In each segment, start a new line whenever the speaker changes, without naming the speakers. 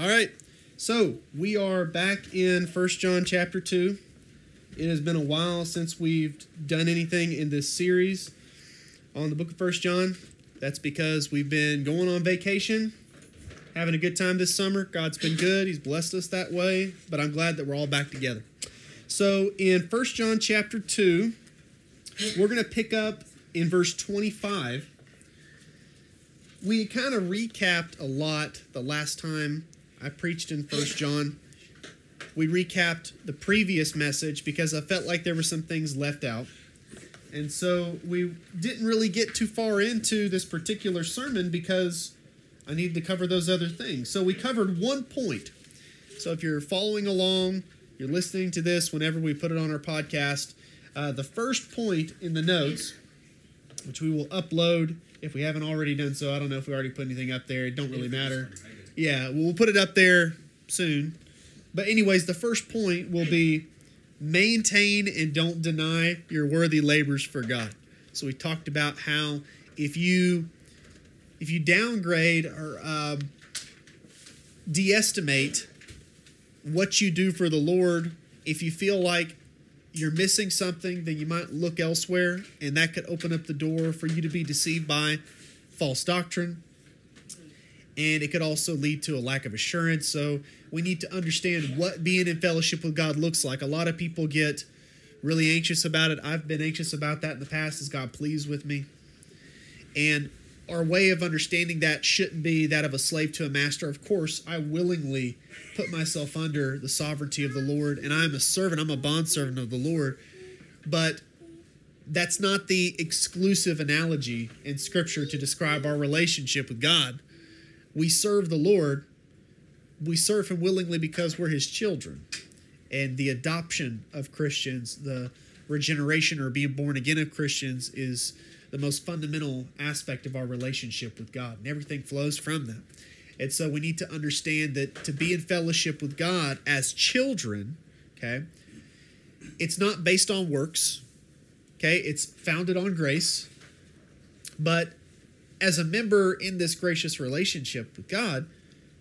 All right. So we are back in First John chapter 2. It has been a while since we've done anything in this series on the book of First John. That's because we've been going on vacation, having a good time this summer. God's been good. He's blessed us that way, but I'm glad that we're all back together. So in First John chapter 2, we're going to pick up in verse 25. We kind of recapped a lot the last time I preached in First John. We recapped the previous message because I felt like there were some things left out. And so we didn't really get too far into this particular sermon because I needed to cover those other things. So we covered one point. So if you're following along, you're listening to this whenever we put it on our podcast, uh, the first point in the notes, which we will upload if we haven't already done so. I don't know if we already put anything up there. It don't really matter. Yeah, we'll put it up there soon. But anyways, the first point will be maintain and don't deny your worthy labors for God. So we talked about how if you if you downgrade or um, de-estimate what you do for the Lord, if you feel like you're missing something, then you might look elsewhere, and that could open up the door for you to be deceived by false doctrine. And it could also lead to a lack of assurance. So we need to understand what being in fellowship with God looks like. A lot of people get really anxious about it. I've been anxious about that in the past. Is God pleased with me? And our way of understanding that shouldn't be that of a slave to a master. Of course, I willingly put myself under the sovereignty of the Lord, and I'm a servant, I'm a bondservant of the Lord. But that's not the exclusive analogy in Scripture to describe our relationship with God. We serve the Lord, we serve Him willingly because we're His children. And the adoption of Christians, the regeneration or being born again of Christians, is the most fundamental aspect of our relationship with God, and everything flows from that. And so we need to understand that to be in fellowship with God as children, okay, it's not based on works, okay, it's founded on grace. But as a member in this gracious relationship with God,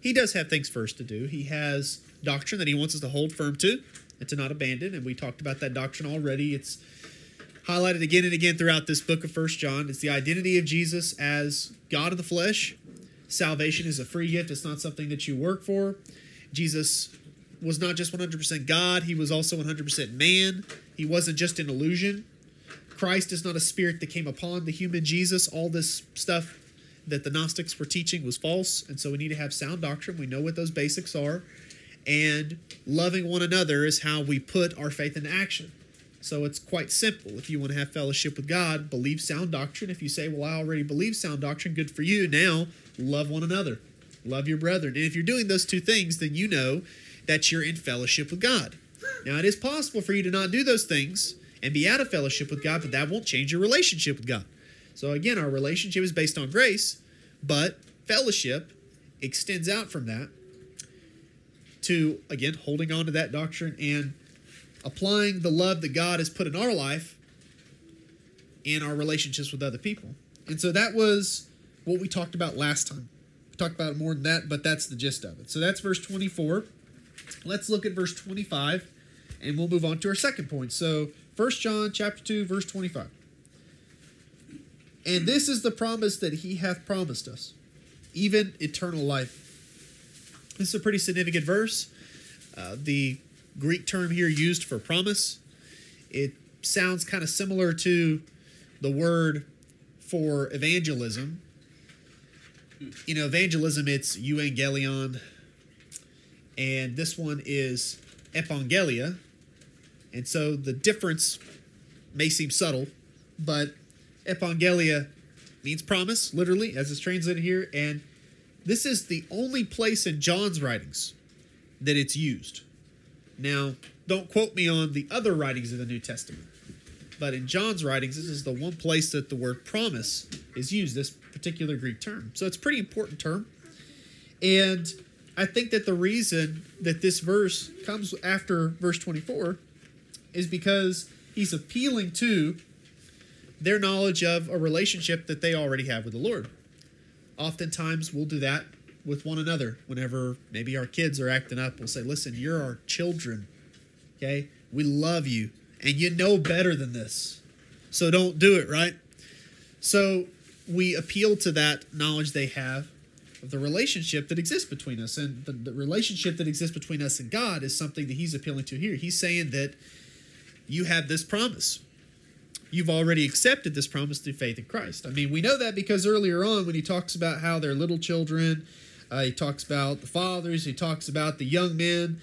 he does have things first to do. He has doctrine that he wants us to hold firm to and to not abandon. And we talked about that doctrine already. It's highlighted again and again throughout this book of First John. It's the identity of Jesus as God of the flesh. Salvation is a free gift, it's not something that you work for. Jesus was not just 100% God, he was also 100% man. He wasn't just an illusion. Christ is not a spirit that came upon the human Jesus. All this stuff that the Gnostics were teaching was false, and so we need to have sound doctrine. We know what those basics are. And loving one another is how we put our faith into action. So it's quite simple. If you want to have fellowship with God, believe sound doctrine. If you say, Well, I already believe sound doctrine, good for you. Now, love one another, love your brethren. And if you're doing those two things, then you know that you're in fellowship with God. Now, it is possible for you to not do those things and be out of fellowship with God, but that won't change your relationship with God. So, again, our relationship is based on grace, but fellowship extends out from that to, again, holding on to that doctrine and applying the love that God has put in our life in our relationships with other people. And so that was what we talked about last time. We talked about more than that, but that's the gist of it. So that's verse 24. Let's look at verse 25 and we'll move on to our second point. So 1 John chapter 2 verse 25. And this is the promise that he hath promised us, even eternal life. This is a pretty significant verse. Uh, the Greek term here used for promise. It sounds kind of similar to the word for evangelism. You know, evangelism, it's euangelion, and this one is epangelia. And so the difference may seem subtle, but epangelia means promise, literally, as it's translated here, and this is the only place in John's writings that it's used. Now, don't quote me on the other writings of the New Testament, but in John's writings, this is the one place that the word promise is used, this particular Greek term. So it's a pretty important term. And I think that the reason that this verse comes after verse 24 is because he's appealing to their knowledge of a relationship that they already have with the Lord. Oftentimes, we'll do that with one another whenever maybe our kids are acting up. We'll say, listen, you're our children. Okay? We love you. And you know better than this. So don't do it, right? So we appeal to that knowledge they have of the relationship that exists between us. And the, the relationship that exists between us and God is something that he's appealing to here. He's saying that you have this promise. You've already accepted this promise through faith in Christ. I mean, we know that because earlier on, when he talks about how they're little children, uh, he talks about the fathers, he talks about the young men,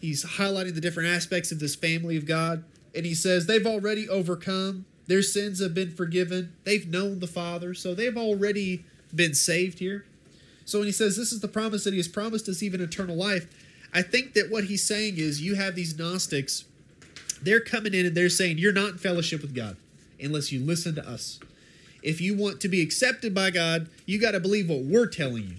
he's highlighting the different aspects of this family of God. And he says they've already overcome, their sins have been forgiven, they've known the Father, so they've already been saved here. So when he says this is the promise that he has promised us, even eternal life, I think that what he's saying is you have these Gnostics, they're coming in and they're saying you're not in fellowship with God unless you listen to us. If you want to be accepted by God, you got to believe what we're telling you.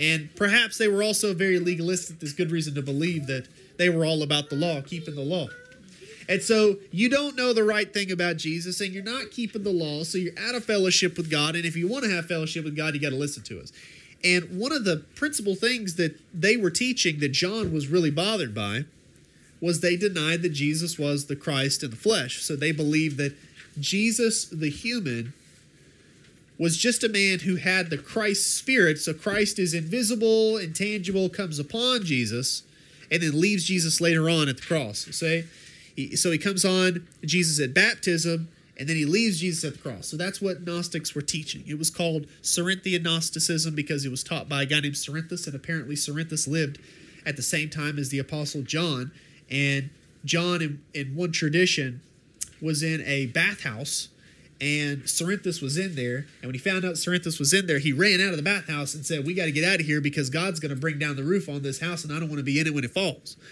And perhaps they were also very legalistic. There's good reason to believe that they were all about the law, keeping the law. And so you don't know the right thing about Jesus and you're not keeping the law, so you're out of fellowship with God. And if you want to have fellowship with God, you got to listen to us. And one of the principal things that they were teaching that John was really bothered by was they denied that Jesus was the Christ in the flesh. So they believed that Jesus, the human, was just a man who had the Christ spirit. So Christ is invisible, intangible, comes upon Jesus, and then leaves Jesus later on at the cross. Say, so he comes on Jesus at baptism, and then he leaves Jesus at the cross. So that's what Gnostics were teaching. It was called Cerinthian Gnosticism because it was taught by a guy named Cerinthus, and apparently Cerinthus lived at the same time as the Apostle John. And John, in, in one tradition, was in a bathhouse, and Cerinthus was in there. And when he found out Cerinthus was in there, he ran out of the bathhouse and said, We got to get out of here because God's going to bring down the roof on this house, and I don't want to be in it when it falls.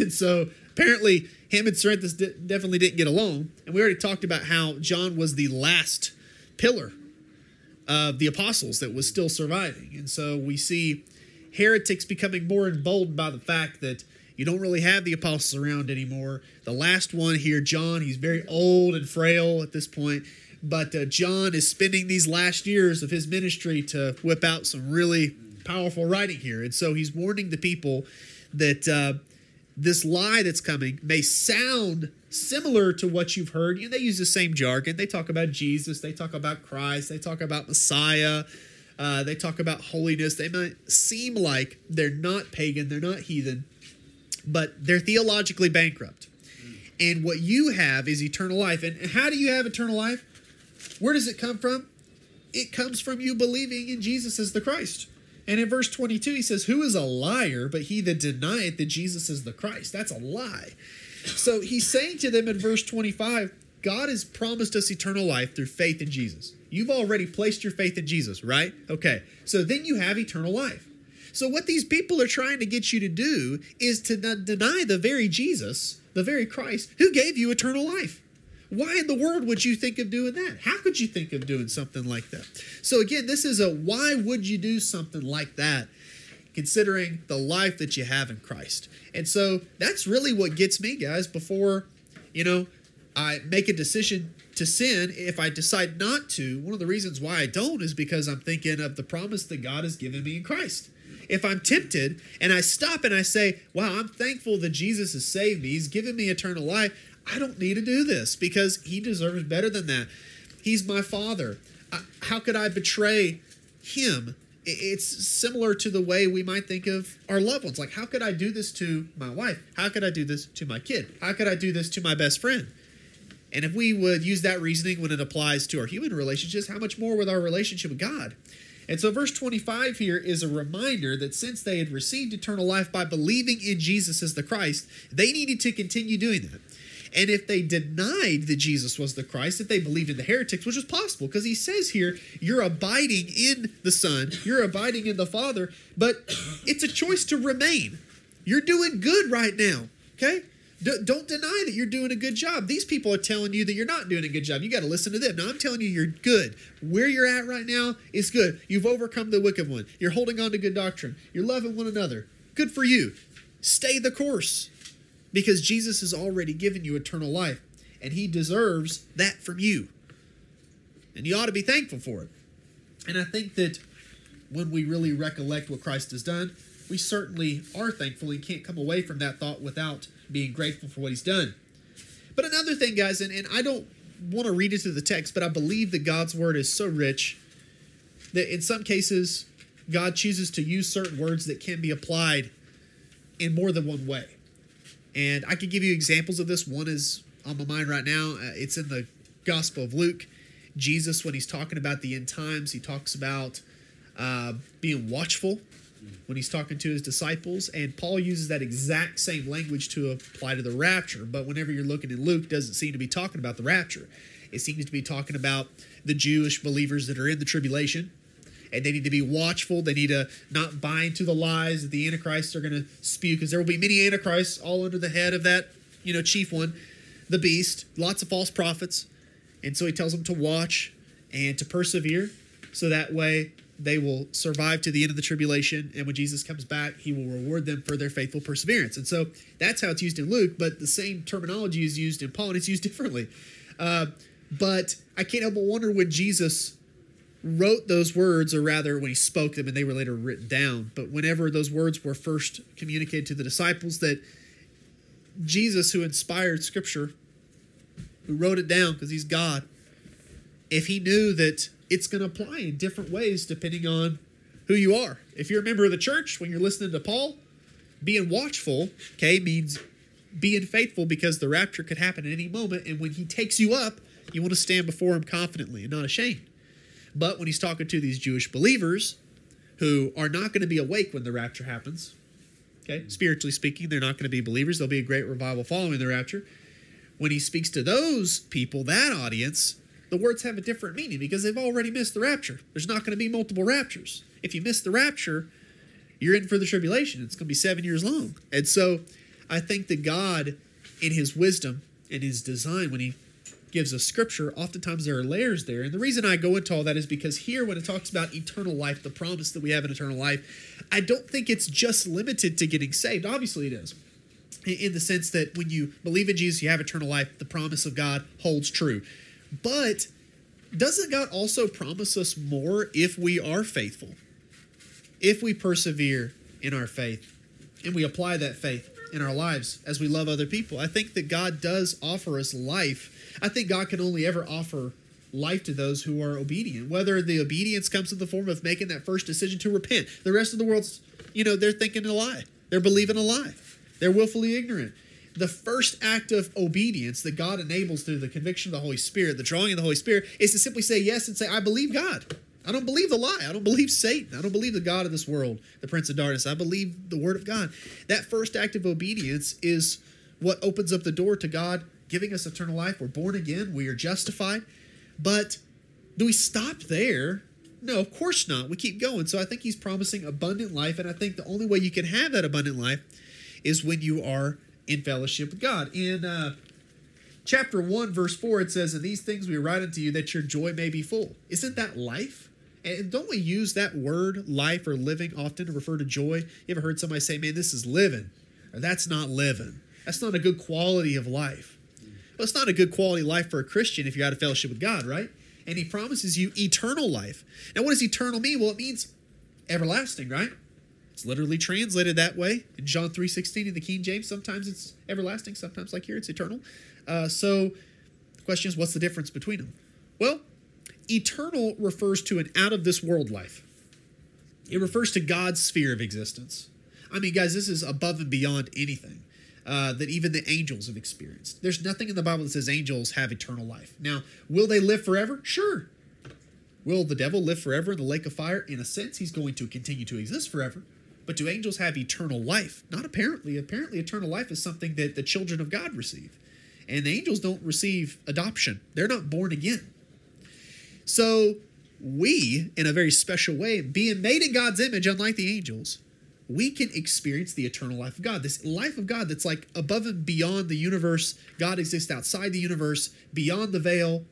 And so apparently, him and Cerinthus definitely didn't get along. And we already talked about how John was the last pillar of the apostles that was still surviving. And so we see heretics becoming more emboldened by the fact that you don't really have the apostles around anymore. The last one here, John, he's very old and frail at this point. But uh, John is spending these last years of his ministry to whip out some really powerful writing here. And so he's warning the people that uh, this lie that's coming may sound similar to what you've heard. You know, they use the same jargon. They talk about Jesus, they talk about Christ, they talk about Messiah, uh, they talk about holiness. They might seem like they're not pagan, they're not heathen, but they're theologically bankrupt. And what you have is eternal life. And how do you have eternal life? Where does it come from? It comes from you believing in Jesus as the Christ. And in verse 22, he says, Who is a liar but he that denieth that Jesus is the Christ? That's a lie. So he's saying to them in verse 25, God has promised us eternal life through faith in Jesus. You've already placed your faith in Jesus, right? Okay. So then you have eternal life. So what these people are trying to get you to do is to deny the very Jesus, the very Christ, who gave you eternal life. Why in the world would you think of doing that? How could you think of doing something like that? So, again, this is a why would you do something like that, considering the life that you have in Christ? And so that's really what gets me, guys, before, you know, I make a decision to sin. If I decide not to, one of the reasons why I don't is because I'm thinking of the promise that God has given me in Christ if I'm tempted and I stop and I say, Wow, I'm thankful that Jesus has saved me, He's given me eternal life, I don't need to do this because he deserves better than that. He's my father. How could I betray him? It's similar to the way we might think of our loved ones. Like, how could I do this to my wife? How could I do this to my kid? How could I do this to my best friend? And if we would use that reasoning when it applies to our human relationships, how much more with our relationship with God? And so, verse 25 here is a reminder that since they had received eternal life by believing in Jesus as the Christ, they needed to continue doing that. And if they denied that Jesus was the Christ, if they believed in the heretics, which was possible, because he says here, you're abiding in the Son, you're abiding in the Father, but it's a choice to remain. You're doing good right now, okay? D- don't deny that you're doing a good job. These people are telling you that you're not doing a good job. You got to listen to them. Now, I'm telling you, you're good. Where you're at right now is good. You've overcome the wicked one. You're holding on to good doctrine. You're loving one another. Good for you. Stay the course because Jesus has already given you eternal life and he deserves that from you. And you ought to be thankful for it. And I think that when we really recollect what Christ has done, we certainly are thankful and can't come away from that thought without being grateful for what he's done. But another thing, guys, and, and I don't want to read into the text, but I believe that God's word is so rich that in some cases, God chooses to use certain words that can be applied in more than one way. And I could give you examples of this. One is on my mind right now. Uh, it's in the Gospel of Luke. Jesus, when he's talking about the end times, he talks about uh, being watchful when he's talking to his disciples. And Paul uses that exact same language to apply to the rapture. But whenever you're looking in Luke, doesn't seem to be talking about the rapture. It seems to be talking about the Jewish believers that are in the tribulation. And they need to be watchful. They need to not buy into the lies that the Antichrists are going to spew, because there will be many Antichrists all under the head of that, you know, chief one, the beast. Lots of false prophets. And so he tells them to watch and to persevere, so that way they will survive to the end of the tribulation. And when Jesus comes back, he will reward them for their faithful perseverance. And so that's how it's used in Luke, but the same terminology is used in Paul, and it's used differently. Uh, but I can't help but wonder when Jesus wrote those words, or rather, when he spoke them, and they were later written down. But whenever those words were first communicated to the disciples, that Jesus, who inspired Scripture, who wrote it down because he's God, if he knew that it's going to apply in different ways depending on who you are. If you're a member of the church, when you're listening to Paul, being watchful, okay, means being faithful because the rapture could happen at any moment. And when he takes you up, you want to stand before him confidently and not ashamed. But when he's talking to these Jewish believers who are not going to be awake when the rapture happens, okay, spiritually speaking, they're not going to be believers. There'll be a great revival following the rapture. When he speaks to those people, that audience, the words have a different meaning because they've already missed the rapture. There's not going to be multiple raptures. If you miss the rapture, you're in for the tribulation. It's going to be seven years long. And so I think that God, in his wisdom and his design, when he gives us scripture, oftentimes there are layers there. And the reason I go into all that is because here, when it talks about eternal life, the promise that we have in eternal life, I don't think it's just limited to getting saved. Obviously, it is. In the sense that when you believe in Jesus, you have eternal life, the promise of God holds true. But doesn't God also promise us more if we are faithful? If we persevere in our faith and we apply that faith in our lives as we love other people. I think that God does offer us life. I think God can only ever offer life to those who are obedient, whether the obedience comes in the form of making that first decision to repent. The rest of the world's, you know, they're thinking a lie, they're believing a lie, they're willfully ignorant the first act of obedience that God enables through the conviction of the Holy Spirit, the drawing of the Holy Spirit, is to simply say yes and say, I believe God. I don't believe the lie. I don't believe Satan. I don't believe the God of this world, the Prince of Darkness. I believe the Word of God. That first act of obedience is what opens up the door to God giving us eternal life. We're born again, we are justified. But do we stop there? No, of course not. We keep going. So I think he's promising abundant life. And I think the only way you can have that abundant life is when you are in fellowship with God. In uh, chapter 1, verse 4, it says, And these things we write unto you that your joy may be full. Isn't that life? And don't we use that word, life or living, often to refer to joy? You ever heard somebody say, Man, this is living? Or that's not living. That's not a good quality of life. Well, it's not a good quality life for a Christian if you're out of fellowship with God, right? And he promises you eternal life. Now, what does eternal mean? Well, it means everlasting, right? It's literally translated that way in John 3.16 in the King James. Sometimes it's everlasting, sometimes like here it's eternal. Uh, so the question is, what's the difference between them? Well, eternal refers to an out of this world life. It refers to God's sphere of existence. I mean, guys, this is above and beyond anything uh, that even the angels have experienced. There's nothing in the Bible that says angels have eternal life. Now, will they live forever? Sure. Will the devil live forever in the lake of fire? In a sense, he's going to continue to exist forever. But do angels have eternal life? Not apparently. Apparently, eternal life is something that the children of God receive. And the angels don't receive adoption, they're not born again. So, we, in a very special way, being made in God's image, unlike the angels, we can experience the eternal life of God. This life of God that's like above and beyond the universe. God exists outside the universe, beyond the veil.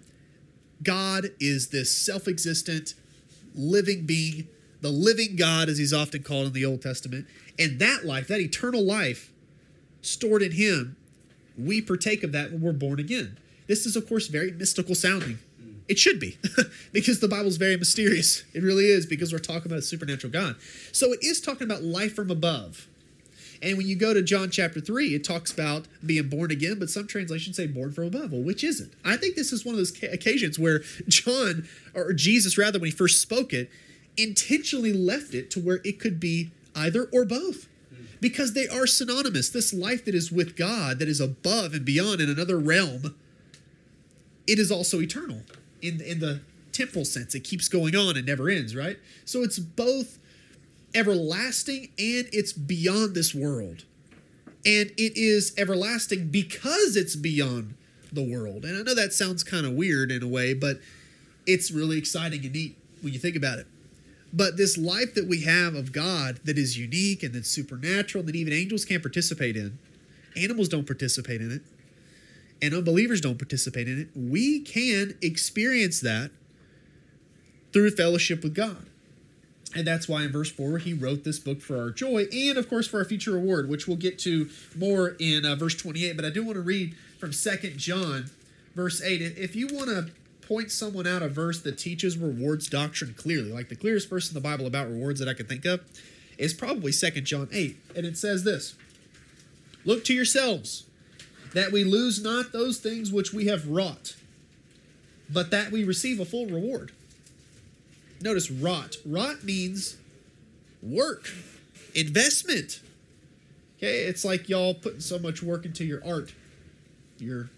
God is this self existent, living being the living God, as he's often called in the Old Testament. And that life, that eternal life stored in him, we partake of that when we're born again. This is, of course, very mystical sounding. It should be, because the Bible's very mysterious. It really is, because we're talking about a supernatural God. So it is talking about life from above. And when you go to John chapter 3, it talks about being born again, but some translations say born from above. Well, which is it? I think this is one of those occasions where John, or Jesus rather, when he first spoke it, intentionally left it to where it could be either or both. Because they are synonymous. This life that is with God, that is above and beyond in another realm, it is also eternal in, in the temporal sense. It keeps going on and never ends, right? So it's both everlasting and it's beyond this world. And it is everlasting because it's beyond the world. And I know that sounds kind of weird in a way, but it's really exciting and neat when you think about it. But this life that we have of God that is unique and that's supernatural, that even angels can't participate in, animals don't participate in it, and unbelievers don't participate in it, we can experience that through fellowship with God. And that's why in verse 4 he wrote this book for our joy and, of course, for our future reward, which we'll get to more in uh, verse 28. But I do want to read from Second John, verse 8. If you want to point someone out a verse that teaches rewards doctrine clearly, like the clearest verse in the Bible about rewards that I can think of, is probably Second John 8. And it says this Look to yourselves, that we lose not those things which we have wrought, but that we receive a full reward. Notice wrought. Wrought means work, investment. Okay, it's like y'all putting so much work into your art, your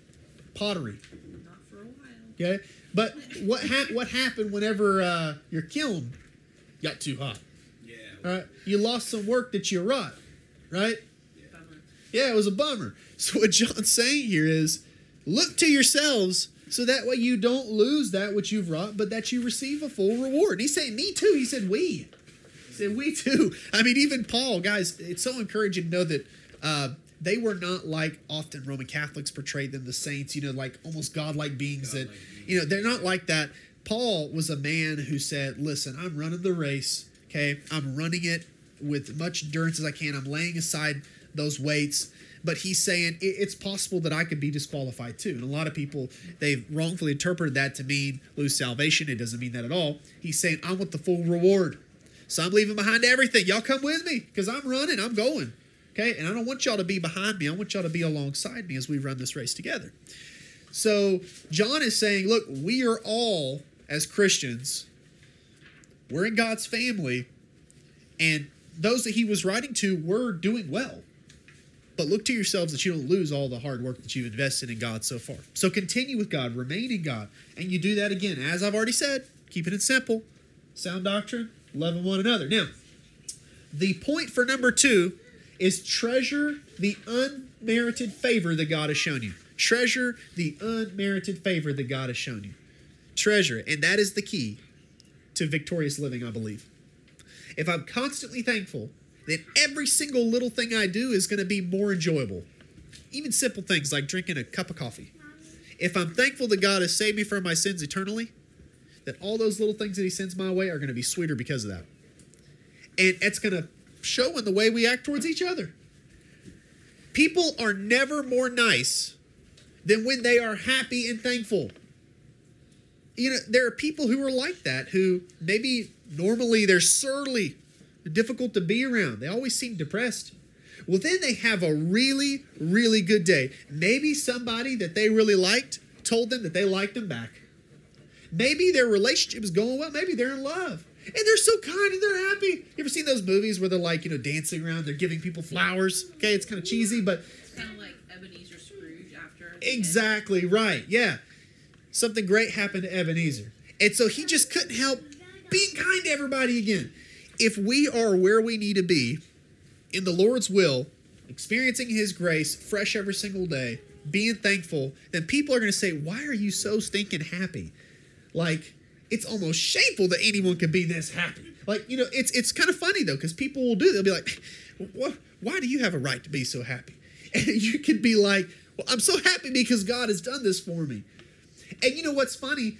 pottery.
Not for a while.
Okay, but what ha- what happened whenever uh, your kiln got too hot?
Yeah.
Right, you lost some work that you wrought, right?
Bummer.
Yeah, it was a bummer. So what John's saying here is, look to yourselves so that way you don't lose that which you've wrought, but that you receive a full reward. And he's saying, me too. He said, we. He said, we too. I mean, even Paul, guys, it's so encouraging to know that uh, they were not like often Roman Catholics portrayed them, the saints, you know, like almost godlike beings that, you know, they're not like that. Paul was a man who said, listen, I'm running the race, okay? I'm running it with much endurance as I can. I'm laying aside those weights but he's saying it's possible that I could be disqualified too. And a lot of people they've wrongfully interpreted that to mean lose salvation. It doesn't mean that at all. He's saying I want the full reward, so I'm leaving behind everything. Y'all come with me because I'm running. I'm going. Okay, and I don't want y'all to be behind me. I want y'all to be alongside me as we run this race together. So John is saying, look, we are all as Christians. We're in God's family, and those that he was writing to were doing well but look to yourselves that you don't lose all the hard work that you've invested in God so far. So continue with God, remain in God, and you do that again. As I've already said, keeping it simple, sound doctrine, loving one another. Now, the point for number two is treasure the unmerited favor that God has shown you. Treasure the unmerited favor that God has shown you. Treasure it. And that is the key to victorious living, I believe. If I'm constantly thankful then every single little thing I do is going to be more enjoyable. Even simple things like drinking a cup of coffee. If I'm thankful that God has saved me from my sins eternally, then all those little things that He sends my way are going to be sweeter because of that. And it's going to show in the way we act towards each other. People are never more nice than when they are happy and thankful. You know, there are people who are like that who maybe normally they're surly difficult to be around. They always seem depressed. Well, then they have a really, really good day. Maybe somebody that they really liked told them that they liked them back. Maybe their relationship is going well. Maybe they're in love. And they're so kind and they're happy. You ever seen those movies where they're like, you know, dancing around, they're giving people flowers? Okay, it's kind of cheesy, but.
It's kind of like Ebenezer Scrooge after.
Exactly right. Yeah. Something great happened to Ebenezer. And so he just couldn't help being kind to everybody again if we are where we need to be in the Lord's will, experiencing His grace fresh every single day, being thankful, then people are going to say, Why are you so stinking happy? Like, it's almost shameful that anyone could be this happy. Like, you know, it's it's kind of funny though, because people will do, they'll be like, Why do you have a right to be so happy? And you could be like, Well, I'm so happy because God has done this for me. And you know what's funny?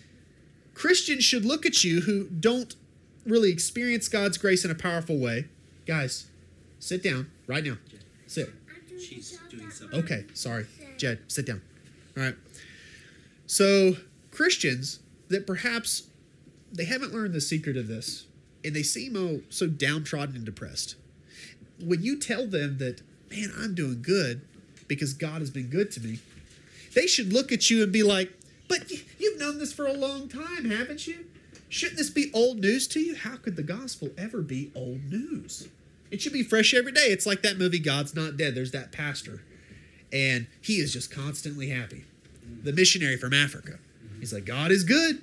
Christians should look at you who don't really experience God's grace in a powerful way, guys, sit down right now. Sit.
She's doing something.
Okay, sorry. Jed, sit down. All right. So, Christians that perhaps they haven't learned the secret of this and they seem oh, so downtrodden and depressed. When you tell them that, man, I'm doing good because God has been good to me, they should look at you and be like, but you've known this for a long time, haven't you? Shouldn't this be old news to you? How could the gospel ever be old news? It should be fresh every day. It's like that movie, God's Not Dead. There's that pastor, and he is just constantly happy. The missionary from Africa. He's like, God is good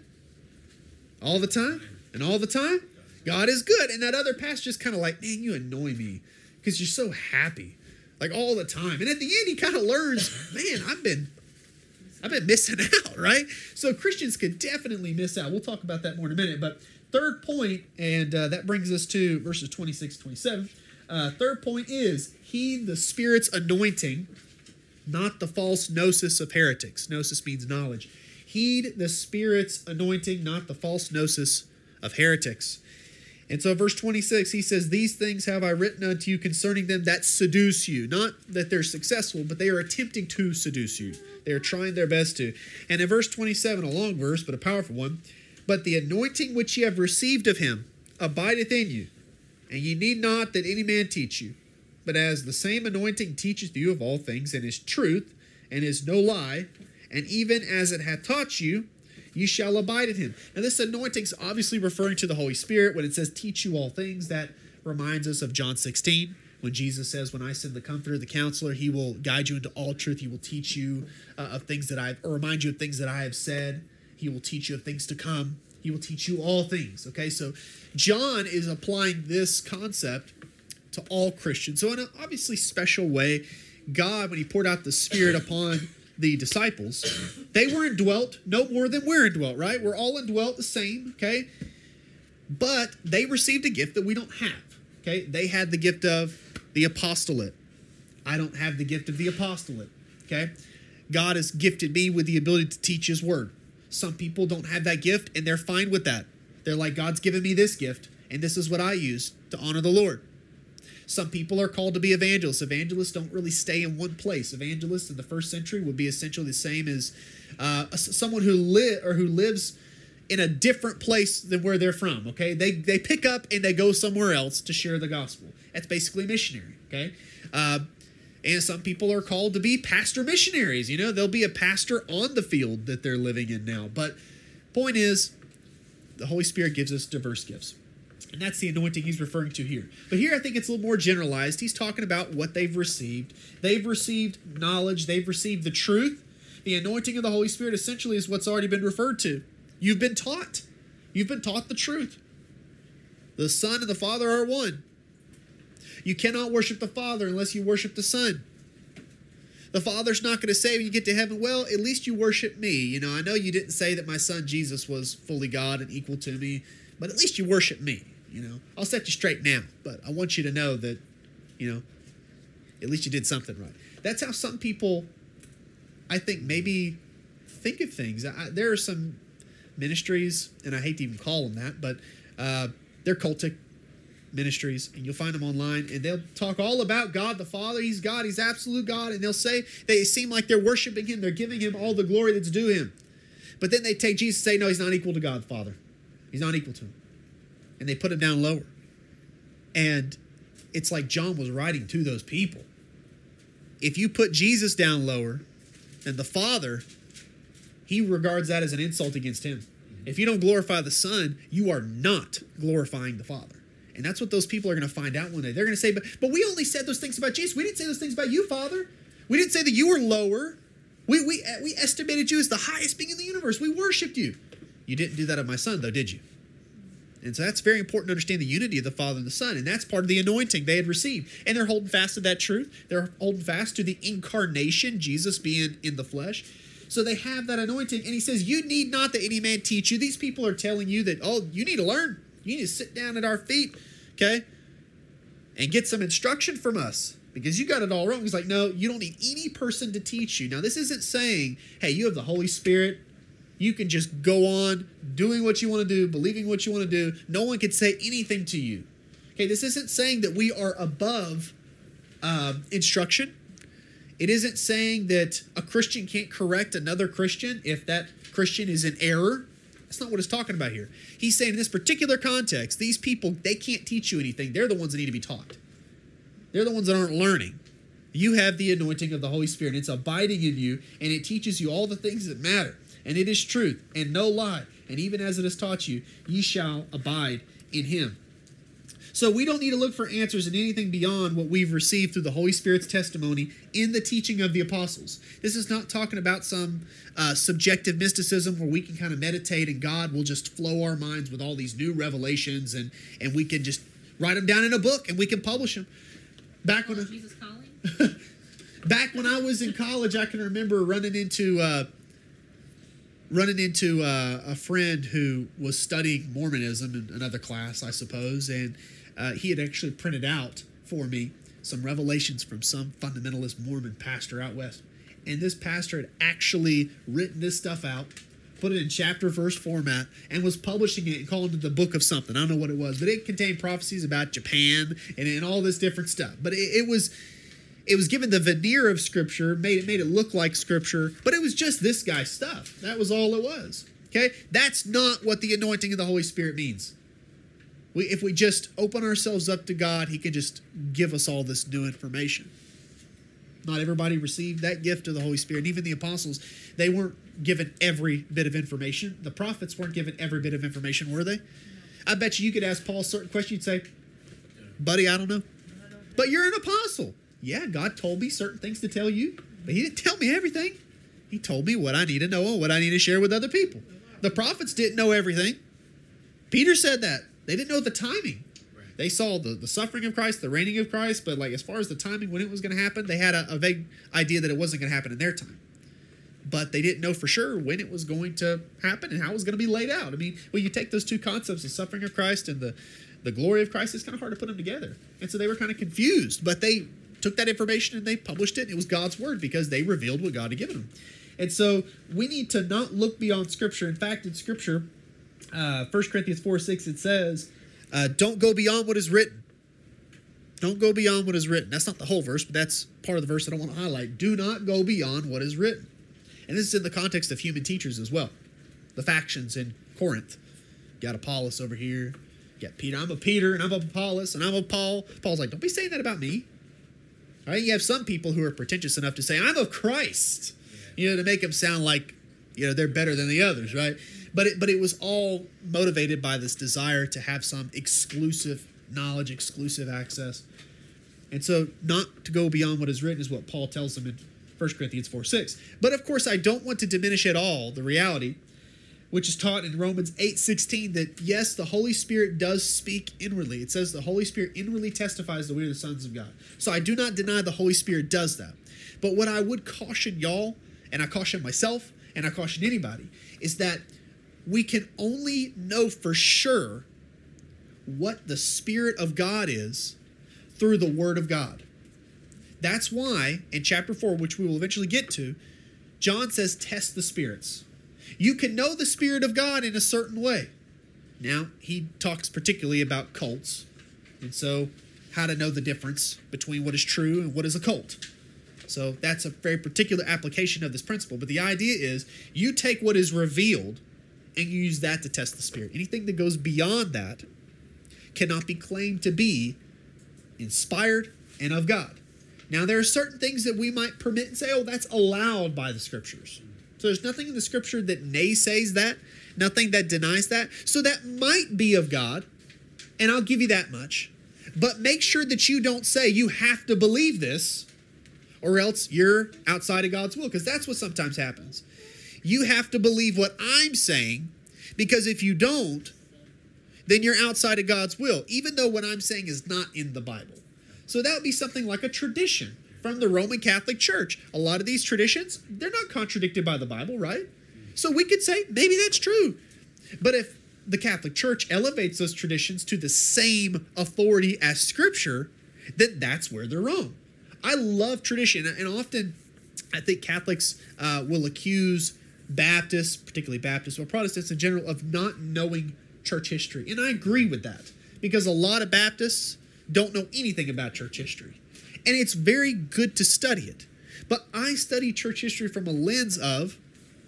all the time, and all the time, God is good. And that other pastor just kind of like, man, you annoy me because you're so happy, like all the time. And at the end, he kind of learns, man, I've been I've been missing out, right? So Christians could definitely miss out. We'll talk about that more in a minute. But third point, and uh, that brings us to verses 26 27. Uh, third point is heed the Spirit's anointing, not the false gnosis of heretics. Gnosis means knowledge. Heed the Spirit's anointing, not the false gnosis of heretics. And so, verse 26, he says, These things have I written unto you concerning them that seduce you. Not that they're successful, but they are attempting to seduce you. They are trying their best to. And in verse 27, a long verse, but a powerful one, But the anointing which ye have received of him abideth in you, and ye need not that any man teach you. But as the same anointing teacheth you of all things, and is truth, and is no lie, and even as it hath taught you, you shall abide in him. Now, this anointing is obviously referring to the Holy Spirit. When it says teach you all things, that reminds us of John 16, when Jesus says, When I send the Comforter, the Counselor, he will guide you into all truth. He will teach you uh, of things that I've, or remind you of things that I have said. He will teach you of things to come. He will teach you all things. Okay, so John is applying this concept to all Christians. So, in an obviously special way, God, when He poured out the Spirit upon the disciples, they were indwelt no more than we're indwelt, right? We're all indwelt the same, okay? But they received a gift that we don't have, okay? They had the gift of the apostolate. I don't have the gift of the apostolate, okay? God has gifted me with the ability to teach His word. Some people don't have that gift and they're fine with that. They're like, God's given me this gift and this is what I use to honor the Lord. Some people are called to be evangelists. Evangelists don't really stay in one place. Evangelists in the first century would be essentially the same as uh, someone who live or who lives in a different place than where they're from. Okay, they they pick up and they go somewhere else to share the gospel. That's basically missionary. Okay, uh, and some people are called to be pastor missionaries. You know, they'll be a pastor on the field that they're living in now. But point is, the Holy Spirit gives us diverse gifts. And that's the anointing he's referring to here. But here I think it's a little more generalized. He's talking about what they've received. They've received knowledge, they've received the truth. The anointing of the Holy Spirit essentially is what's already been referred to. You've been taught. You've been taught the truth. The Son and the Father are one. You cannot worship the Father unless you worship the Son. The Father's not going to say when you get to heaven, well, at least you worship me. You know, I know you didn't say that my son Jesus was fully God and equal to me, but at least you worship me. You know, I'll set you straight now, but I want you to know that, you know, at least you did something right. That's how some people, I think, maybe think of things. I, there are some ministries, and I hate to even call them that, but uh, they're cultic ministries, and you'll find them online, and they'll talk all about God the Father. He's God, He's absolute God, and they'll say they seem like they're worshiping Him, they're giving Him all the glory that's due Him. But then they take Jesus and say, no, He's not equal to God the Father. He's not equal to Him. And they put Him down lower. And it's like John was writing to those people. If you put Jesus down lower and the Father, he regards that as an insult against him. If you don't glorify the Son, you are not glorifying the Father. And that's what those people are going to find out one day. They're going to say, but, but we only said those things about Jesus. We didn't say those things about you, Father. We didn't say that you were lower. We, we, we estimated you as the highest being in the universe. We worshiped you. You didn't do that of my Son, though, did you? And so that's very important to understand the unity of the Father and the Son. And that's part of the anointing they had received. And they're holding fast to that truth. They're holding fast to the incarnation, Jesus being in the flesh. So they have that anointing. And he says, You need not that any man teach you. These people are telling you that, oh, you need to learn. You need to sit down at our feet, okay? And get some instruction from us because you got it all wrong. He's like, No, you don't need any person to teach you. Now, this isn't saying, Hey, you have the Holy Spirit. You can just go on doing what you want to do, believing what you want to do. No one can say anything to you. Okay, this isn't saying that we are above uh, instruction. It isn't saying that a Christian can't correct another Christian if that Christian is in error. That's not what it's talking about here. He's saying in this particular context, these people, they can't teach you anything. They're the ones that need to be taught. They're the ones that aren't learning. You have the anointing of the Holy Spirit. It's abiding in you, and it teaches you all the things that matter. And it is truth and no lie. And even as it has taught you, ye shall abide in him. So we don't need to look for answers in anything beyond what we've received through the Holy Spirit's testimony in the teaching of the apostles. This is not talking about some uh, subjective mysticism where we can kind of meditate and God will just flow our minds with all these new revelations and and we can just write them down in a book and we can publish them. Back when
Jesus calling?
back when I was in college, I can remember running into uh, running into uh, a friend who was studying Mormonism in another class, I suppose, and uh, he had actually printed out for me some revelations from some fundamentalist Mormon pastor out west. And this pastor had actually written this stuff out, put it in chapter verse format, and was publishing it and calling it the book of something. I don't know what it was, but it contained prophecies about Japan and, and all this different stuff. But it, it was it was given the veneer of scripture, made it made it look like scripture, but it was just this guy's stuff. That was all it was. Okay? That's not what the anointing of the Holy Spirit means. We, if we just open ourselves up to God, He can just give us all this new information. Not everybody received that gift of the Holy Spirit. Even the apostles, they weren't given every bit of information. The prophets weren't given every bit of information, were they? I bet you you could ask Paul a certain question, you'd say, Buddy, I don't know. But you're an apostle. Yeah, God told me certain things to tell you, but He didn't tell me everything. He told me what I need to know and what I need to share with other people. The prophets didn't know everything. Peter said that. They didn't know the timing.
Right.
They saw the, the suffering of Christ, the reigning of Christ, but like as far as the timing when it was going to happen, they had a, a vague idea that it wasn't going to happen in their time. But they didn't know for sure when it was going to happen and how it was going to be laid out. I mean, when you take those two concepts, the suffering of Christ and the, the glory of Christ, it's kind of hard to put them together. And so they were kind of confused, but they took that information and they published it. It was God's word because they revealed what God had given them. And so we need to not look beyond Scripture. In fact, in Scripture, uh, 1 Corinthians 4 6, it says, uh, Don't go beyond what is written. Don't go beyond what is written. That's not the whole verse, but that's part of the verse that I want to highlight. Do not go beyond what is written. And this is in the context of human teachers as well. The factions in Corinth. You got Apollos over here. You got Peter. I'm a Peter, and I'm a Apollos, and I'm a Paul. Paul's like, don't be saying that about me. Right, you have some people who are pretentious enough to say, I'm of Christ. You know, to make them sound like, you know, they're better than the others, right? But it, but it was all motivated by this desire to have some exclusive knowledge, exclusive access. And so, not to go beyond what is written is what Paul tells them in 1 Corinthians 4 6. But of course, I don't want to diminish at all the reality, which is taught in Romans eight sixteen, that yes, the Holy Spirit does speak inwardly. It says the Holy Spirit inwardly testifies that we are the sons of God. So I do not deny the Holy Spirit does that. But what I would caution y'all, and I caution myself, and I caution anybody, is that we can only know for sure what the Spirit of God is through the Word of God. That's why in chapter 4, which we will eventually get to, John says, test the spirits. You can know the Spirit of God in a certain way. Now, he talks particularly about cults, and so how to know the difference between what is true and what is a cult. So that's a very particular application of this principle. But the idea is you take what is revealed and you use that to test the Spirit. Anything that goes beyond that cannot be claimed to be inspired and of God. Now, there are certain things that we might permit and say, oh, that's allowed by the scriptures. So there's nothing in the scripture that naysays that, nothing that denies that. So that might be of God, and I'll give you that much. But make sure that you don't say you have to believe this, or else you're outside of God's will, because that's what sometimes happens. You have to believe what I'm saying, because if you don't, then you're outside of God's will, even though what I'm saying is not in the Bible. So that would be something like a tradition from the Roman Catholic Church. A lot of these traditions, they're not contradicted by the Bible, right? So we could say maybe that's true. But if the Catholic Church elevates those traditions to the same authority as Scripture, then that's where they're wrong. I love tradition, and often I think Catholics uh, will accuse Baptists, particularly Baptists or Protestants in general, of not knowing church history. And I agree with that because a lot of Baptists don't know anything about church history. And it's very good to study it. But I study church history from a lens of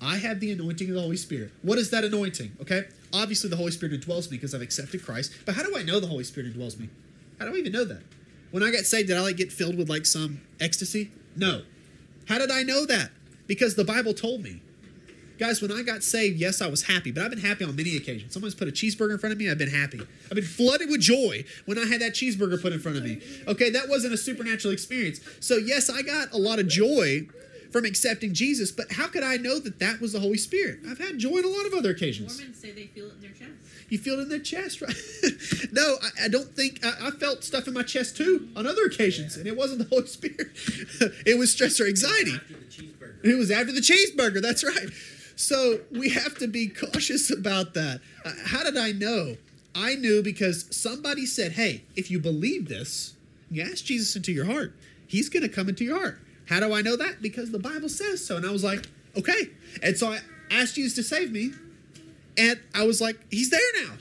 I have the anointing of the Holy Spirit. What is that anointing? Okay, obviously the Holy Spirit indwells me because I've accepted Christ. But how do I know the Holy Spirit indwells me? How do I even know that? When I got saved, did I like get filled with like some ecstasy? No. How did I know that? Because the Bible told me. Guys, when I got saved, yes, I was happy, but I've been happy on many occasions. Someone's put a cheeseburger in front of me, I've been happy. I've been flooded with joy when I had that cheeseburger put in front of me. Okay, that wasn't a supernatural experience. So, yes, I got a lot of joy from accepting Jesus, but how could I know that that was the Holy Spirit? I've had joy in a lot of other occasions.
Mormons say they feel it in their chest.
You feel it in their chest, right? no, I, I don't think I, I felt stuff in my chest too on other occasions, and it wasn't the Holy Spirit. it was stress or anxiety.
After the cheeseburger.
It was after the cheeseburger. That's right. So we have to be cautious about that. Uh, how did I know? I knew because somebody said, "Hey, if you believe this, you ask Jesus into your heart. He's going to come into your heart." How do I know that? Because the Bible says so. And I was like, "Okay." And so I asked Jesus to save me, and I was like, "He's there now."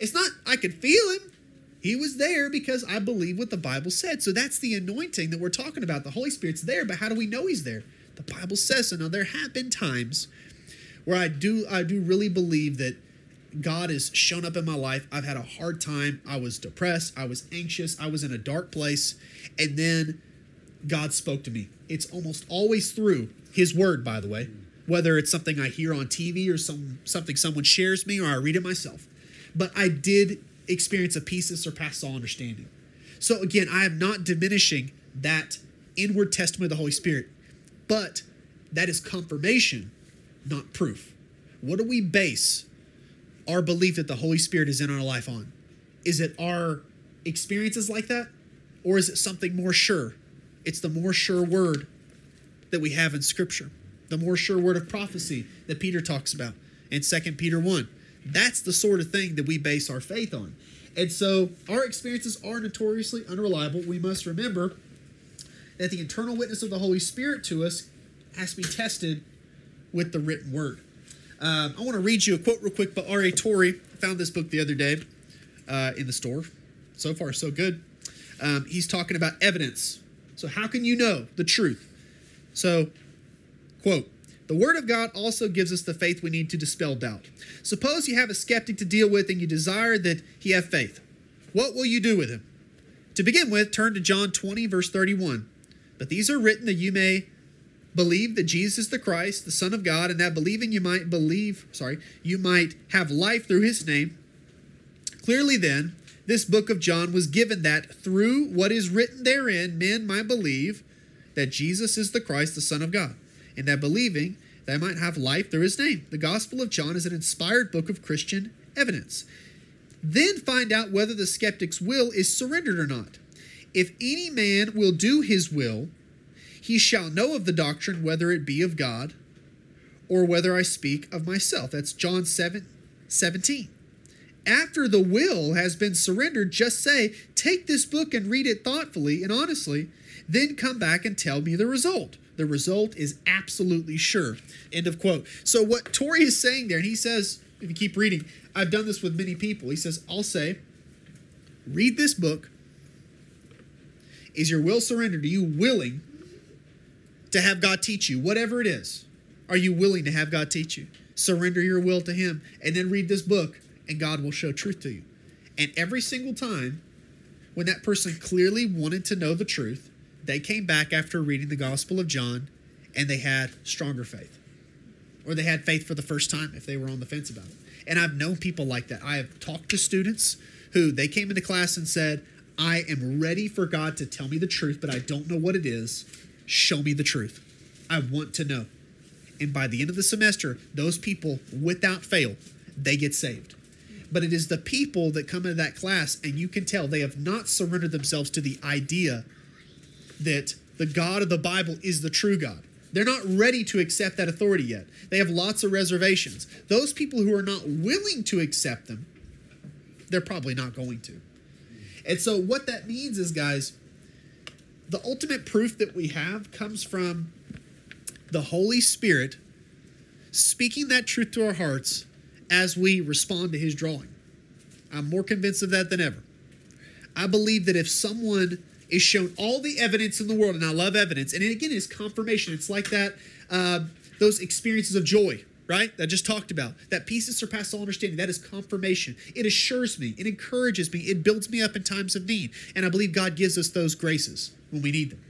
It's not I could feel him. He was there because I believe what the Bible said. So that's the anointing that we're talking about. The Holy Spirit's there, but how do we know he's there? The Bible says so. Now there have been times where I do I do really believe that God has shown up in my life. I've had a hard time. I was depressed. I was anxious. I was in a dark place. And then God spoke to me. It's almost always through His Word, by the way, whether it's something I hear on TV or some something someone shares me or I read it myself. But I did experience a peace that surpasses all understanding. So again, I am not diminishing that inward testimony of the Holy Spirit, but that is confirmation, not proof. What do we base our belief that the Holy Spirit is in our life on? Is it our experiences like that? Or is it something more sure? It's the more sure word that we have in Scripture, the more sure word of prophecy that Peter talks about in 2 Peter 1. That's the sort of thing that we base our faith on. And so our experiences are notoriously unreliable. We must remember that the internal witness of the Holy Spirit to us has to be tested with the written word. Um, I want to read you a quote real quick by R.A. Torrey. I found this book the other day uh, in the store. So far, so good. Um, he's talking about evidence. So, how can you know the truth? So, quote, the Word of God also gives us the faith we need to dispel doubt. Suppose you have a skeptic to deal with and you desire that he have faith. What will you do with him? To begin with, turn to John 20, verse 31. But these are written that you may believe that Jesus is the Christ, the Son of God, and that believing you might believe, sorry, you might have life through his name. Clearly, then, this book of John was given that through what is written therein, men might believe that Jesus is the Christ, the Son of God, and that believing they might have life through his name. The Gospel of John is an inspired book of Christian evidence. Then find out whether the skeptic's will is surrendered or not. If any man will do his will, he shall know of the doctrine whether it be of God or whether I speak of myself. That's John 7 17. After the will has been surrendered, just say, Take this book and read it thoughtfully and honestly, then come back and tell me the result. The result is absolutely sure. End of quote. So, what Torrey is saying there, and he says, if you keep reading, I've done this with many people. He says, I'll say, read this book. Is your will surrendered? Are you willing to have God teach you, whatever it is? Are you willing to have God teach you? Surrender your will to Him and then read this book, and God will show truth to you. And every single time when that person clearly wanted to know the truth, they came back after reading the Gospel of John and they had stronger faith. Or they had faith for the first time if they were on the fence about it. And I've known people like that. I have talked to students who they came into class and said, I am ready for God to tell me the truth, but I don't know what it is. Show me the truth. I want to know. And by the end of the semester, those people, without fail, they get saved. But it is the people that come into that class, and you can tell they have not surrendered themselves to the idea that the God of the Bible is the true God. They're not ready to accept that authority yet. They have lots of reservations. Those people who are not willing to accept them, they're probably not going to. And so, what that means is, guys, the ultimate proof that we have comes from the Holy Spirit speaking that truth to our hearts as we respond to His drawing. I'm more convinced of that than ever. I believe that if someone is shown all the evidence in the world, and I love evidence, and again, it's confirmation. It's like that. Uh, those experiences of joy, right? That I just talked about. That peace that surpasses all understanding. That is confirmation. It assures me. It encourages me. It builds me up in times of need. And I believe God gives us those graces when we need them.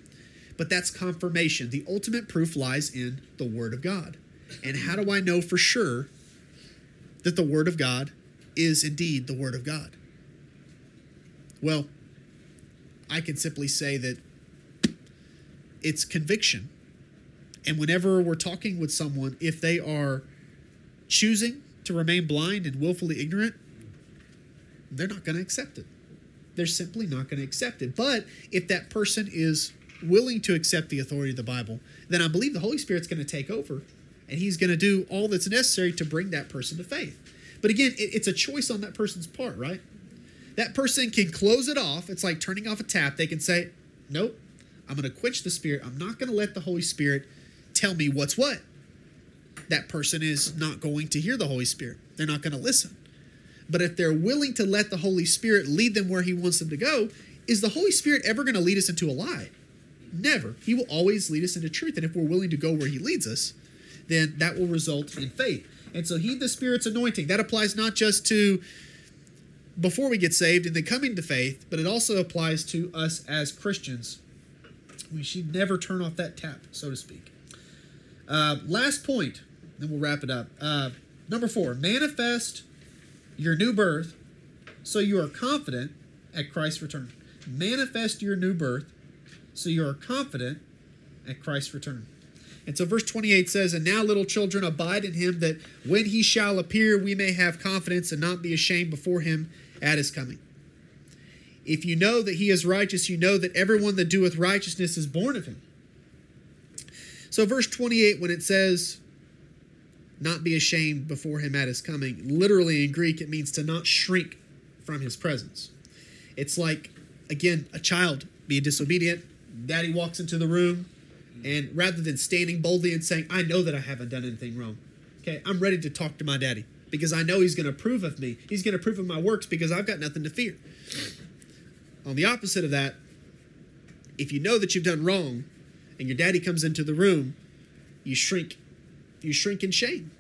But that's confirmation. The ultimate proof lies in the Word of God. And how do I know for sure that the Word of God is indeed the Word of God? Well, I can simply say that it's conviction. And whenever we're talking with someone, if they are choosing to remain blind and willfully ignorant, they're not going to accept it. They're simply not going to accept it. But if that person is willing to accept the authority of the Bible, then I believe the Holy Spirit's going to take over and he's going to do all that's necessary to bring that person to faith. But again, it, it's a choice on that person's part, right? That person can close it off. It's like turning off a tap. They can say, Nope, I'm going to quench the Spirit. I'm not going to let the Holy Spirit tell me what's what. That person is not going to hear the Holy Spirit. They're not going to listen. But if they're willing to let the Holy Spirit lead them where He wants them to go, is the Holy Spirit ever going to lead us into a lie? Never. He will always lead us into truth. And if we're willing to go where He leads us, then that will result in faith. And so, heed the Spirit's anointing. That applies not just to before we get saved and then coming to faith, but it also applies to us as Christians. We should never turn off that tap, so to speak. Uh, last point, then we'll wrap it up. Uh, number four, manifest your new birth so you are confident at Christ's return. Manifest your new birth so you are confident at Christ's return. And so verse 28 says, And now, little children, abide in him, that when he shall appear, we may have confidence and not be ashamed before him at his coming. If you know that he is righteous, you know that everyone that doeth righteousness is born of him. So, verse 28, when it says, not be ashamed before him at his coming, literally in Greek, it means to not shrink from his presence. It's like, again, a child being disobedient. Daddy walks into the room, and rather than standing boldly and saying, I know that I haven't done anything wrong, okay, I'm ready to talk to my daddy because I know he's going to approve of me. He's going to approve of my works because I've got nothing to fear. On the opposite of that, if you know that you've done wrong and your daddy comes into the room, you shrink. You shrink in shame.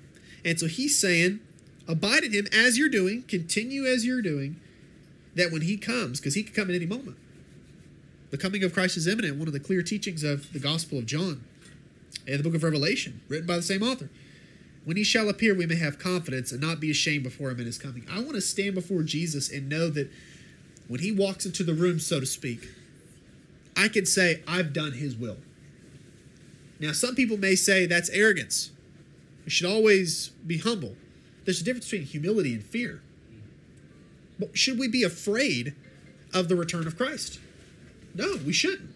And so he's saying, abide in him as you're doing, continue as you're doing, that when he comes, because he could come at any moment. The coming of Christ is imminent, one of the clear teachings of the Gospel of John and the book of Revelation, written by the same author. When he shall appear, we may have confidence and not be ashamed before him in his coming. I want to stand before Jesus and know that when he walks into the room, so to speak, I can say, I've done his will. Now, some people may say that's arrogance. We should always be humble. There's a difference between humility and fear. But should we be afraid of the return of Christ? No, we shouldn't.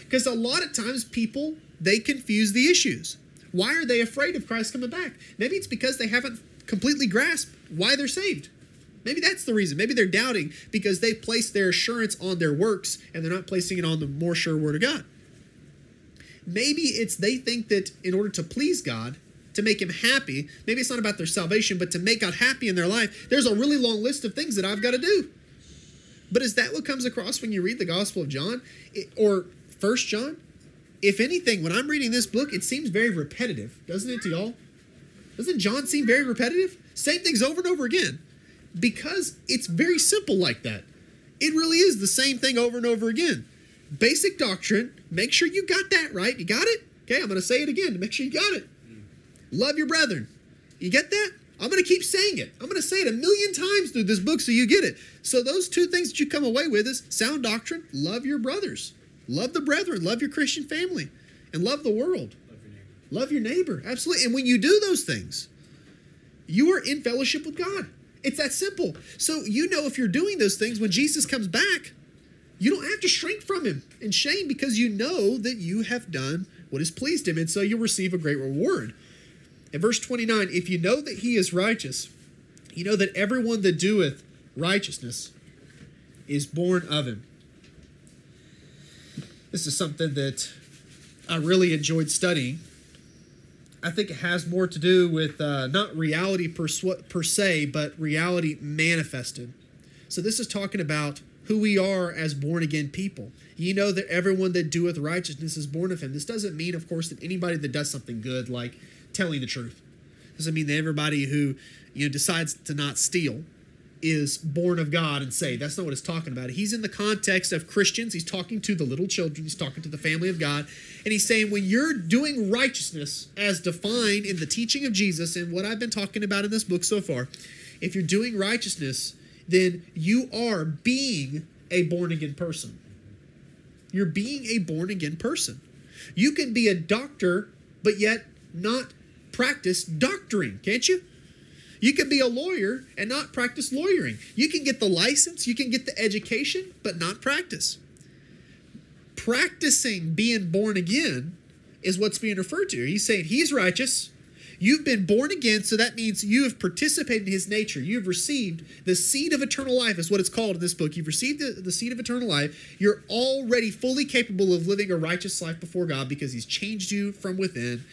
Because a lot of times people, they confuse the issues. Why are they afraid of Christ coming back? Maybe it's because they haven't completely grasped why they're saved. Maybe that's the reason. Maybe they're doubting because they place their assurance on their works and they're not placing it on the more sure word of God. Maybe it's they think that in order to please God, to make him happy, maybe it's not about their salvation, but to make God happy in their life, there's a really long list of things that I've got to do. But is that what comes across when you read the Gospel of John or First John? If anything, when I'm reading this book, it seems very repetitive, doesn't it to y'all? Doesn't John seem very repetitive? Same things over and over again. Because it's very simple like that. It really is the same thing over and over again. Basic doctrine, make sure you got that right. You got it? Okay, I'm going to say it again to make sure you got it. Love your brethren. You get that? I'm going to keep saying it. I'm going to say it a million times through this book so you get it. So, those two things that you come away with is sound doctrine, love your brothers, love the brethren, love your Christian family, and love the world. Love your neighbor. Absolutely. And when you do those things, you are in fellowship with God. It's that simple. So, you know, if you're doing those things, when Jesus comes back, you don't have to shrink from him in shame because you know that you have done what has pleased him. And so you'll receive a great reward. In verse 29, if you know that he is righteous, you know that everyone that doeth righteousness is born of him. This is something that I really enjoyed studying. I think it has more to do with uh, not reality per, per se, but reality manifested. So this is talking about who we are as born again people. You know that everyone that doeth righteousness is born of him. This doesn't mean, of course, that anybody that does something good, like telling the truth. Doesn't mean that everybody who you know decides to not steal is born of God and saved. That's not what it's talking about. He's in the context of Christians. He's talking to the little children. He's talking to the family of God. And he's saying, when you're doing righteousness as defined in the teaching of Jesus and what I've been talking about in this book so far, if you're doing righteousness, then you are being a born again person. You're being a born again person. You can be a doctor, but yet not practice doctoring, can't you? You can be a lawyer and not practice lawyering. You can get the license, you can get the education, but not practice. Practicing being born again is what's being referred to. He's saying he's righteous. You've been born again, so that means you have participated in his nature. You have received the seed of eternal life, is what it's called in this book. You've received the, the seed of eternal life. You're already fully capable of living a righteous life before God because he's changed you from within.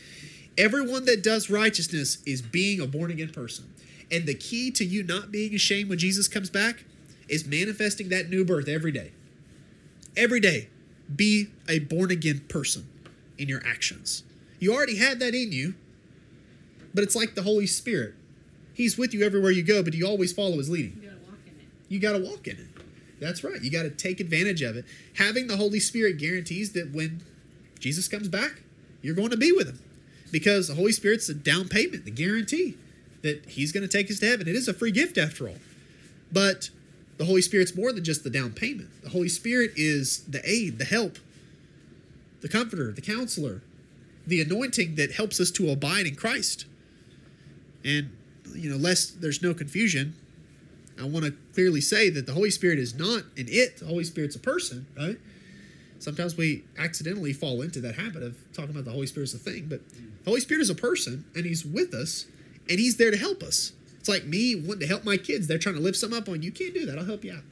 Everyone that does righteousness is being a born again person. And the key to you not being ashamed when Jesus comes back is manifesting that new birth every day. Every day, be a born again person in your actions. You already had that in you, but it's like the Holy Spirit. He's with you everywhere you go, but you always follow his leading.
You gotta walk in it.
You got to walk in it. That's right. You got to take advantage of it. Having the Holy Spirit guarantees that when Jesus comes back, you're going to be with him because the Holy Spirit's the down payment, the guarantee that he's going to take us to heaven. It is a free gift after all. But the Holy Spirit's more than just the down payment. The Holy Spirit is the aid, the help, the comforter, the counselor, the anointing that helps us to abide in Christ. And, you know, lest there's no confusion, I want to clearly say that the Holy Spirit is not an it, the Holy Spirit's a person, right? Sometimes we accidentally fall into that habit of talking about the Holy Spirit as a thing, but the Holy Spirit is a person and he's with us and he's there to help us. It's like me wanting to help my kids. They're trying to lift something up on you. Can't do that. I'll help you out.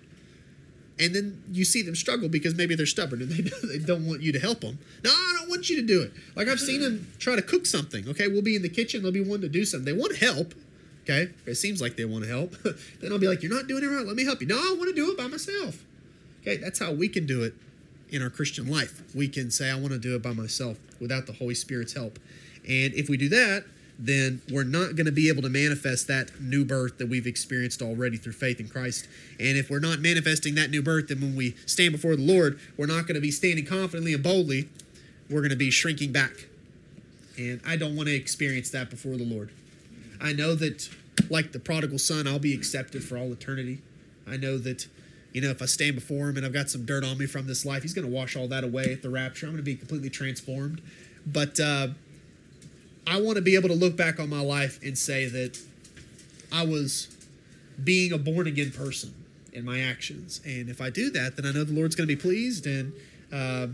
And then you see them struggle because maybe they're stubborn and they, they don't want you to help them. No, I don't want you to do it. Like I've seen them try to cook something. Okay, we'll be in the kitchen. They'll be wanting to do something. They want help. Okay, it seems like they want to help. then I'll be like, "You're not doing it right. Let me help you." No, I want to do it by myself. Okay, that's how we can do it in our Christian life. We can say, "I want to do it by myself without the Holy Spirit's help." And if we do that, then we're not going to be able to manifest that new birth that we've experienced already through faith in Christ. And if we're not manifesting that new birth, then when we stand before the Lord, we're not going to be standing confidently and boldly. We're going to be shrinking back. And I don't want to experience that before the Lord. I know that, like the prodigal son, I'll be accepted for all eternity. I know that, you know, if I stand before him and I've got some dirt on me from this life, he's going to wash all that away at the rapture. I'm going to be completely transformed. But, uh, I want to be able to look back on my life and say that I was being a born again person in my actions. And if I do that, then I know the Lord's going to be pleased and uh,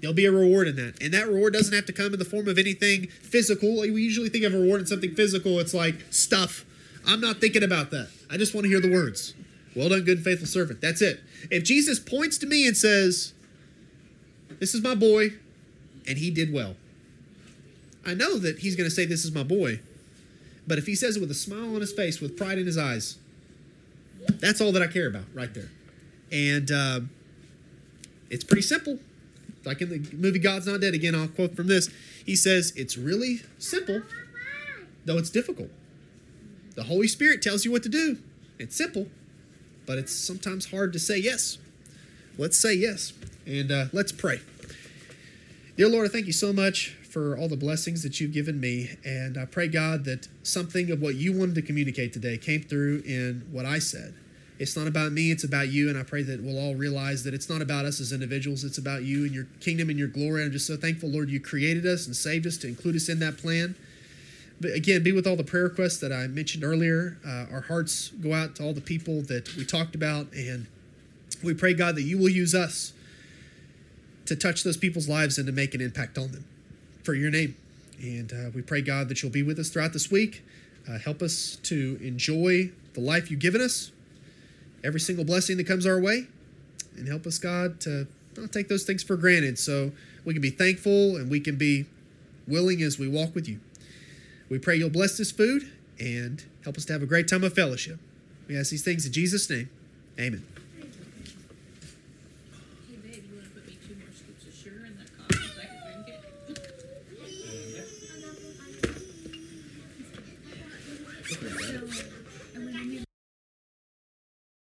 there'll be a reward in that. And that reward doesn't have to come in the form of anything physical. We usually think of reward in something physical, it's like stuff. I'm not thinking about that. I just want to hear the words. Well done, good and faithful servant. That's it. If Jesus points to me and says, This is my boy, and he did well. I know that he's going to say, This is my boy. But if he says it with a smile on his face, with pride in his eyes, that's all that I care about right there. And uh, it's pretty simple. Like in the movie God's Not Dead, again, I'll quote from this. He says, It's really simple, though it's difficult. The Holy Spirit tells you what to do. It's simple, but it's sometimes hard to say yes. Let's say yes. And uh, let's pray. Dear Lord, I thank you so much for all the blessings that you've given me. And I pray, God, that something of what you wanted to communicate today came through in what I said. It's not about me, it's about you. And I pray that we'll all realize that it's not about us as individuals, it's about you and your kingdom and your glory. I'm just so thankful, Lord, you created us and saved us to include us in that plan. But again, be with all the prayer requests that I mentioned earlier. Uh, our hearts go out to all the people that we talked about. And we pray, God, that you will use us to touch those people's lives and to make an impact on them for your name. And uh, we pray, God, that you'll be with us throughout this week. Uh, help us to enjoy the life you've given us, every single blessing that comes our way. And help us, God, to not take those things for granted so we can be thankful and we can be willing as we walk with you. We pray you'll bless this food and help us to have a great time of fellowship. We ask these things in Jesus' name. Amen.